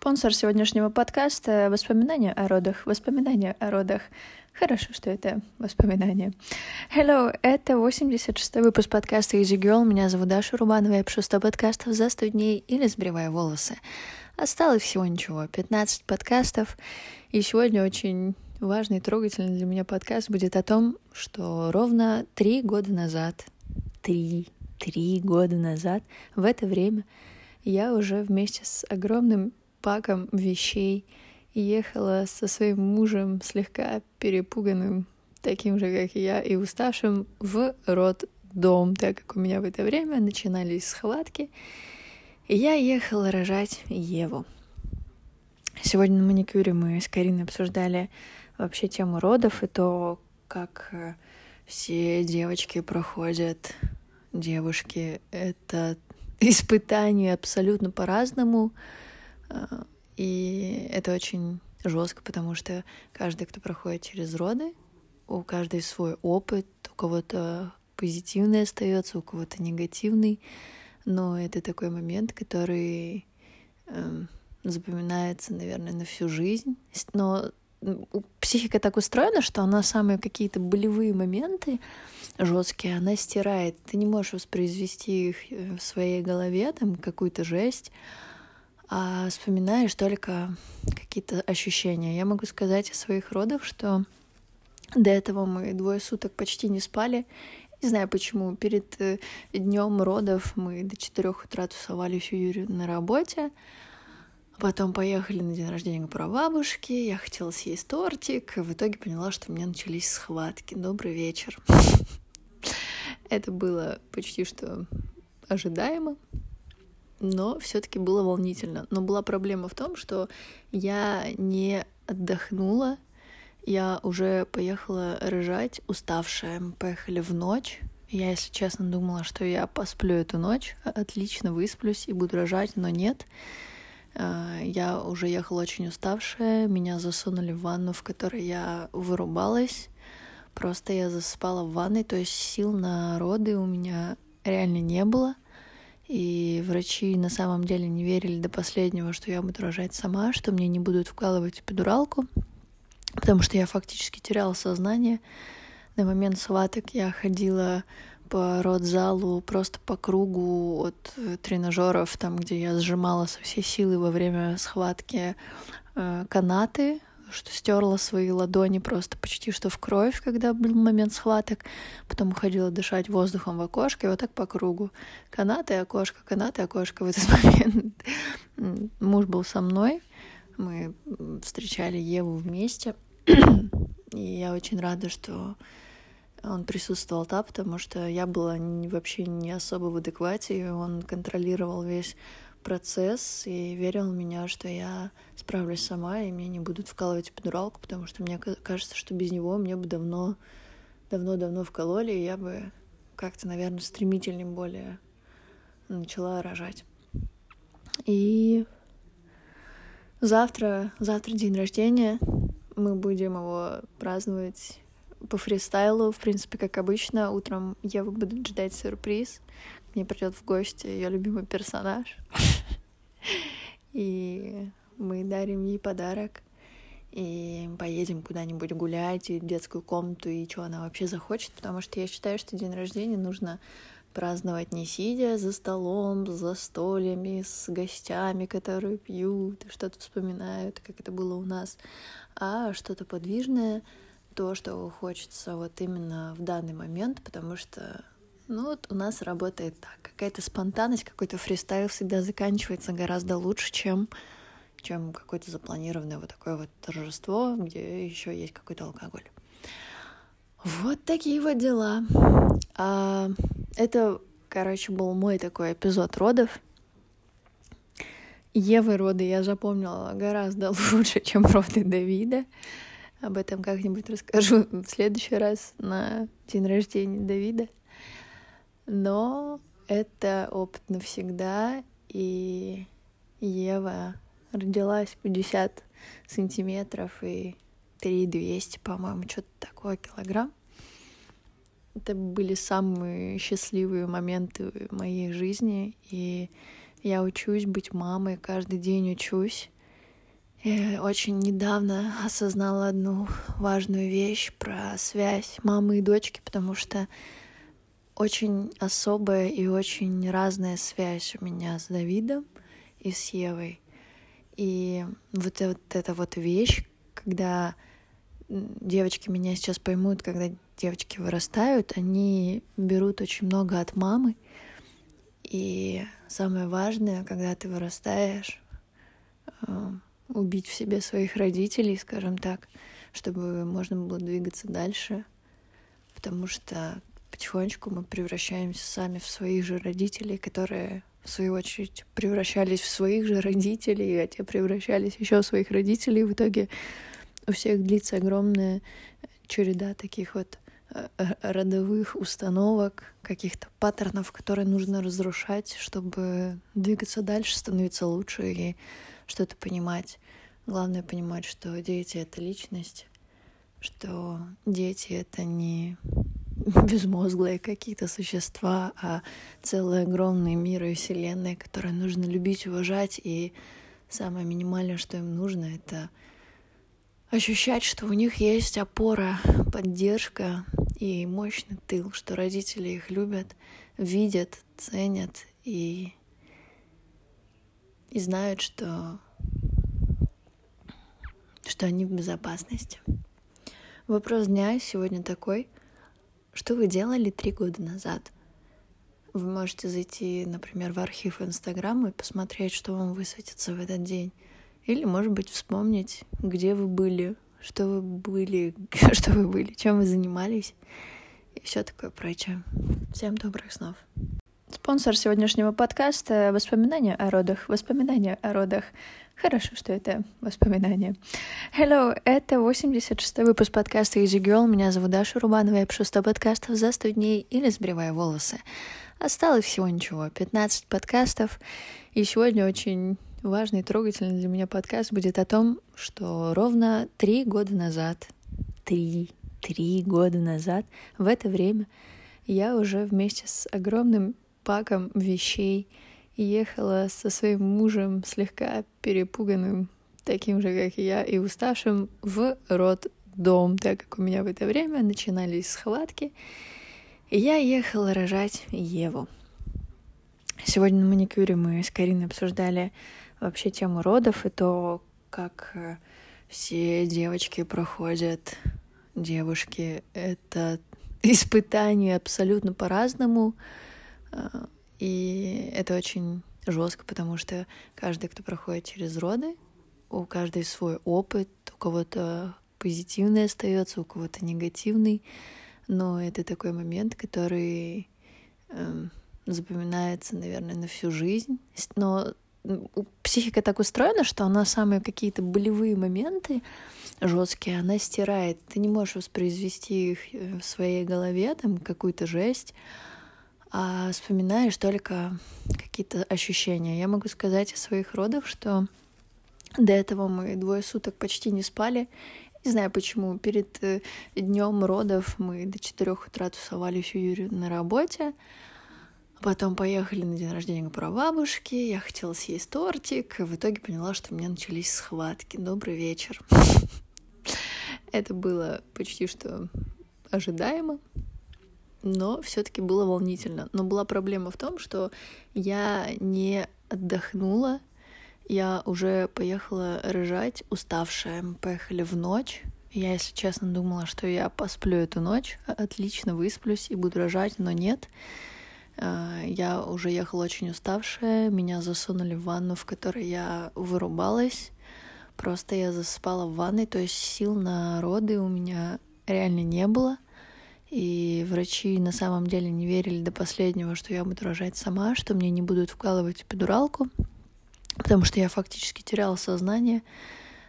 Спонсор сегодняшнего подкаста — воспоминания о родах. Воспоминания о родах. Хорошо, что это воспоминания. Hello, это 86-й выпуск подкаста Easy Girl. Меня зовут Даша Рубанова. Я пишу 100 подкастов за 100 дней или сбривая волосы. Осталось всего ничего, 15 подкастов. И сегодня очень важный и трогательный для меня подкаст будет о том, что ровно три года назад, три, три года назад, в это время я уже вместе с огромным паком вещей ехала со своим мужем, слегка перепуганным, таким же, как и я, и уставшим, в роддом, так как у меня в это время начинались схватки. И я ехала рожать Еву. Сегодня на маникюре мы с Кариной обсуждали вообще тему родов и то, как э, все девочки проходят, девушки, это испытание абсолютно по-разному. И это очень жестко, потому что каждый, кто проходит через роды, у каждой свой опыт, у кого-то позитивный остается, у кого-то негативный, но это такой момент, который э, запоминается, наверное, на всю жизнь. Но психика так устроена, что она самые какие-то болевые моменты жесткие, она стирает. Ты не можешь воспроизвести их э, в своей голове, там какую-то жесть, а вспоминаешь только какие-то ощущения. Я могу сказать о своих родах, что до этого мы двое суток почти не спали. Не знаю почему. Перед э, днем родов мы до четырех утра тусовались у Юрия на работе. Потом поехали на день рождения к прабабушке. Я хотела съесть тортик. В итоге поняла, что у меня начались схватки. Добрый вечер. Это было почти что ожидаемо но все-таки было волнительно. Но была проблема в том, что я не отдохнула, я уже поехала рожать, уставшая. Мы поехали в ночь. Я, если честно, думала, что я посплю эту ночь, отлично высплюсь и буду рожать, но нет. А, я уже ехала очень уставшая, меня засунули в ванну, в которой я вырубалась. Просто я засыпала в ванной, то есть сил на роды у меня реально не было. И врачи на самом деле не верили до последнего, что я буду рожать сама, что мне не будут вкалывать эпидуралку, потому что я фактически теряла сознание. На момент схваток я ходила по родзалу просто по кругу от э, тренажеров, там, где я сжимала со всей силы во время схватки э, канаты, что стерла свои ладони просто почти что в кровь, когда был момент схваток. Потом уходила дышать воздухом в окошко, и вот так по кругу. Канаты, окошко, канаты, окошко. В этот момент муж был со мной. Мы встречали Еву вместе. И я очень рада, что он присутствовал там, потому что я была вообще не особо в адеквате, и он контролировал весь процесс и верил в меня, что я справлюсь сама, и мне не будут вкалывать эпидуралку, потому что мне кажется, что без него мне бы давно, давно-давно вкололи, и я бы как-то, наверное, стремительнее более начала рожать. И завтра, завтра день рождения, мы будем его праздновать по фристайлу, в принципе, как обычно. Утром Ева будет ждать сюрприз, мне придет в гости ее любимый персонаж. И мы дарим ей подарок. И поедем куда-нибудь гулять, и в детскую комнату, и что она вообще захочет, потому что я считаю, что день рождения нужно праздновать не сидя за столом, за стульями, с гостями, которые пьют, что-то вспоминают, как это было у нас, а что-то подвижное, то, что хочется вот именно в данный момент, потому что ну вот у нас работает так. Какая-то спонтанность, какой-то фристайл всегда заканчивается гораздо лучше, чем, чем какое-то запланированное вот такое вот торжество, где еще есть какой-то алкоголь. Вот такие вот дела. А, это, короче, был мой такой эпизод родов. Евы роды я запомнила гораздо лучше, чем роды Давида. Об этом как-нибудь расскажу в следующий раз на день рождения Давида но это опыт навсегда, и Ева родилась 50 сантиметров и 3200, по-моему, что-то такое килограмм. Это были самые счастливые моменты моей жизни, и я учусь быть мамой, каждый день учусь. Я очень недавно осознала одну важную вещь про связь мамы и дочки, потому что очень особая и очень разная связь у меня с Давидом и с Евой. И вот, вот эта вот вещь, когда девочки меня сейчас поймут, когда девочки вырастают, они берут очень много от мамы. И самое важное, когда ты вырастаешь, э, убить в себе своих родителей, скажем так, чтобы можно было двигаться дальше, потому что потихонечку мы превращаемся сами в своих же родителей, которые в свою очередь превращались в своих же родителей, а те превращались еще в своих родителей. В итоге у всех длится огромная череда таких вот э, родовых установок, каких-то паттернов, которые нужно разрушать, чтобы двигаться дальше, становиться лучше и что-то понимать. Главное понимать, что дети — это личность, что дети — это не безмозглые какие-то существа, а целые огромные миры и вселенные, которые нужно любить, уважать, и самое минимальное, что им нужно, это ощущать, что у них есть опора, поддержка и мощный тыл, что родители их любят, видят, ценят и, и знают, что, что они в безопасности. Вопрос дня сегодня такой — что вы делали три года назад? Вы можете зайти, например, в архив Инстаграма и посмотреть, что вам высветится в этот день. Или, может быть, вспомнить, где вы были, что вы были, что вы были, чем вы занимались и все такое прочее. Всем добрых снов. Спонсор сегодняшнего подкаста — воспоминания о родах, воспоминания о родах. Хорошо, что это воспоминания. Hello, это 86-й выпуск подкаста Easy Girl. Меня зовут Даша Рубанова. Я пишу 100 подкастов за 100 дней или сбривая волосы. Осталось всего ничего, 15 подкастов. И сегодня очень важный и трогательный для меня подкаст будет о том, что ровно три года назад, три, три года назад, в это время я уже вместе с огромным паком вещей ехала со своим мужем, слегка перепуганным, таким же, как и я, и уставшим, в роддом, так как у меня в это время начинались схватки, и я ехала рожать Еву. Сегодня на маникюре мы с Кариной обсуждали вообще тему родов и то, как э, все девочки проходят, девушки, это испытание абсолютно по-разному. И это очень жестко, потому что каждый, кто проходит через роды, у каждой свой опыт, у кого-то позитивный остается, у кого-то негативный, но это такой момент, который э, запоминается, наверное, на всю жизнь. Но психика так устроена, что она самые какие-то болевые моменты жесткие, она стирает. Ты не можешь воспроизвести их э, в своей голове, там какую-то жесть, а вспоминаешь только какие-то ощущения. Я могу сказать о своих родах, что до этого мы двое суток почти не спали. Не знаю почему. Перед э, днем родов мы до четырех утра тусовали всю Юрию на работе. Потом поехали на день рождения прабабушки. Я хотела съесть тортик. В итоге поняла, что у меня начались схватки. Добрый вечер. Это было почти что ожидаемо но все-таки было волнительно. Но была проблема в том, что я не отдохнула, я уже поехала рожать, уставшая. Мы поехали в ночь. Я, если честно, думала, что я посплю эту ночь, отлично высплюсь и буду рожать, но нет. А, я уже ехала очень уставшая, меня засунули в ванну, в которой я вырубалась. Просто я засыпала в ванной, то есть сил на роды у меня реально не было — и врачи на самом деле не верили до последнего, что я буду рожать сама, что мне не будут вкалывать эпидуралку, потому что я фактически теряла сознание.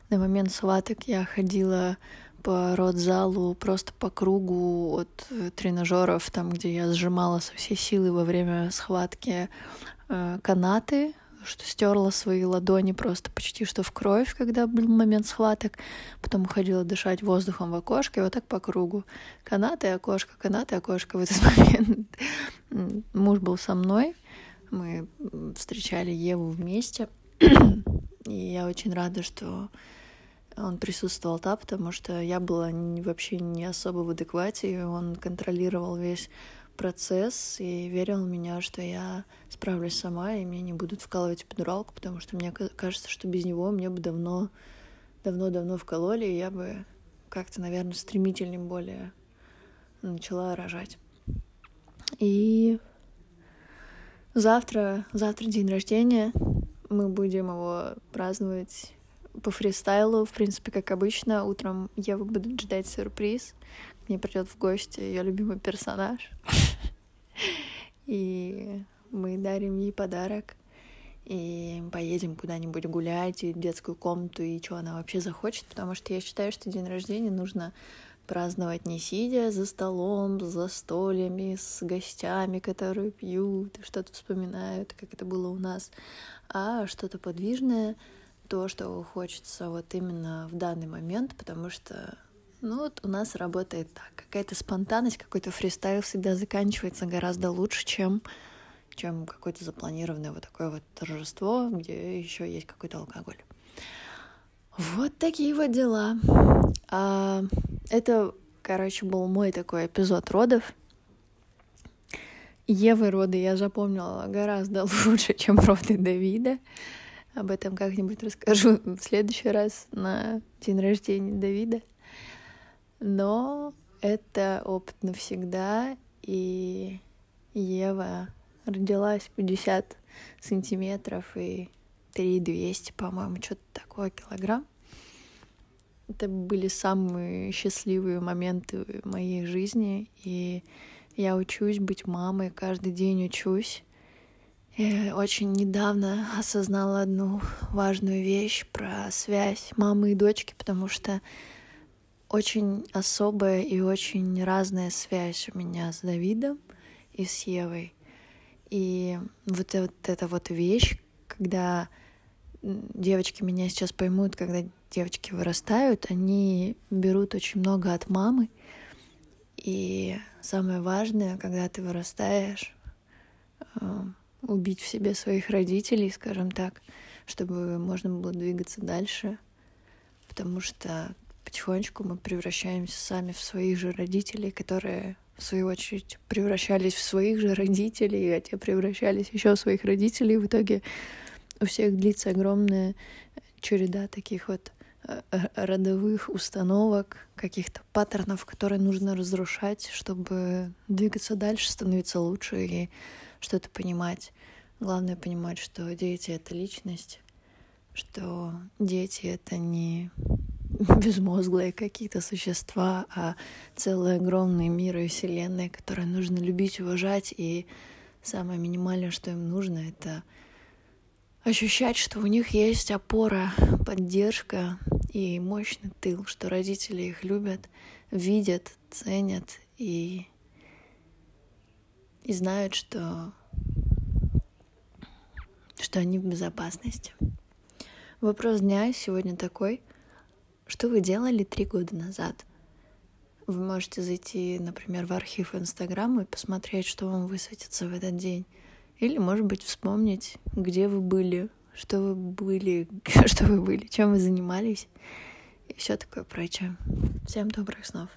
На момент схваток я ходила по родзалу просто по кругу от э, тренажеров, там, где я сжимала со всей силы во время схватки э, канаты, что стерла свои ладони просто почти что в кровь, когда был момент схваток. Потом уходила дышать воздухом в окошко, и вот так по кругу. Канаты, окошко, канаты, окошко. В этот момент муж был со мной. Мы встречали Еву вместе. И я очень рада, что он присутствовал там, потому что я была вообще не особо в адеквате, и он контролировал весь процесс и верил в меня, что я справлюсь сама, и мне не будут вкалывать эпидуралку, потому что мне кажется, что без него мне бы давно, давно-давно вкололи, и я бы как-то, наверное, стремительнее более начала рожать. И завтра, завтра день рождения, мы будем его праздновать по фристайлу, в принципе, как обычно. Утром Ева будет ждать сюрприз. К ней придет в гости ее любимый персонаж. И мы дарим ей подарок. И поедем куда-нибудь гулять, и детскую комнату, и что она вообще захочет, потому что я считаю, что день рождения нужно праздновать не сидя за столом, за стульями, с гостями, которые пьют что-то вспоминают, как это было у нас, а что-то подвижное, то, что хочется вот именно в данный момент, потому что ну вот у нас работает так. Какая-то спонтанность, какой-то фристайл всегда заканчивается гораздо лучше, чем, чем какое-то запланированное вот такое вот торжество, где еще есть какой-то алкоголь. Вот такие вот дела. А, это, короче, был мой такой эпизод родов. Евы роды я запомнила гораздо лучше, чем роды Давида. Об этом как-нибудь расскажу в следующий раз на день рождения Давида. Но это опыт навсегда, и Ева родилась 50 сантиметров и 3200, по-моему, что-то такое килограмм. Это были самые счастливые моменты моей жизни, и я учусь быть мамой, каждый день учусь. Я очень недавно осознала одну важную вещь про связь мамы и дочки, потому что очень особая и очень разная связь у меня с Давидом и с Евой. И вот, вот эта вот вещь, когда девочки меня сейчас поймут, когда девочки вырастают, они берут очень много от мамы. И самое важное, когда ты вырастаешь, э, убить в себе своих родителей, скажем так, чтобы можно было двигаться дальше, потому что потихонечку мы превращаемся сами в своих же родителей, которые в свою очередь превращались в своих же родителей, а те превращались еще в своих родителей. И в итоге у всех длится огромная череда таких вот э, э, родовых установок, каких-то паттернов, которые нужно разрушать, чтобы двигаться дальше, становиться лучше и что-то понимать. Главное понимать, что дети — это личность, что дети — это не безмозглые какие-то существа, а целые огромные миры и вселенные, которые нужно любить, уважать, и самое минимальное, что им нужно, это ощущать, что у них есть опора, поддержка и мощный тыл, что родители их любят, видят, ценят и, и знают, что, что они в безопасности. Вопрос дня сегодня такой. Что вы делали три года назад? Вы можете зайти, например, в архив Инстаграма и посмотреть, что вам высветится в этот день. Или, может быть, вспомнить, где вы были, что вы были, что вы были, чем вы занимались и все такое прочее. Всем добрых снов.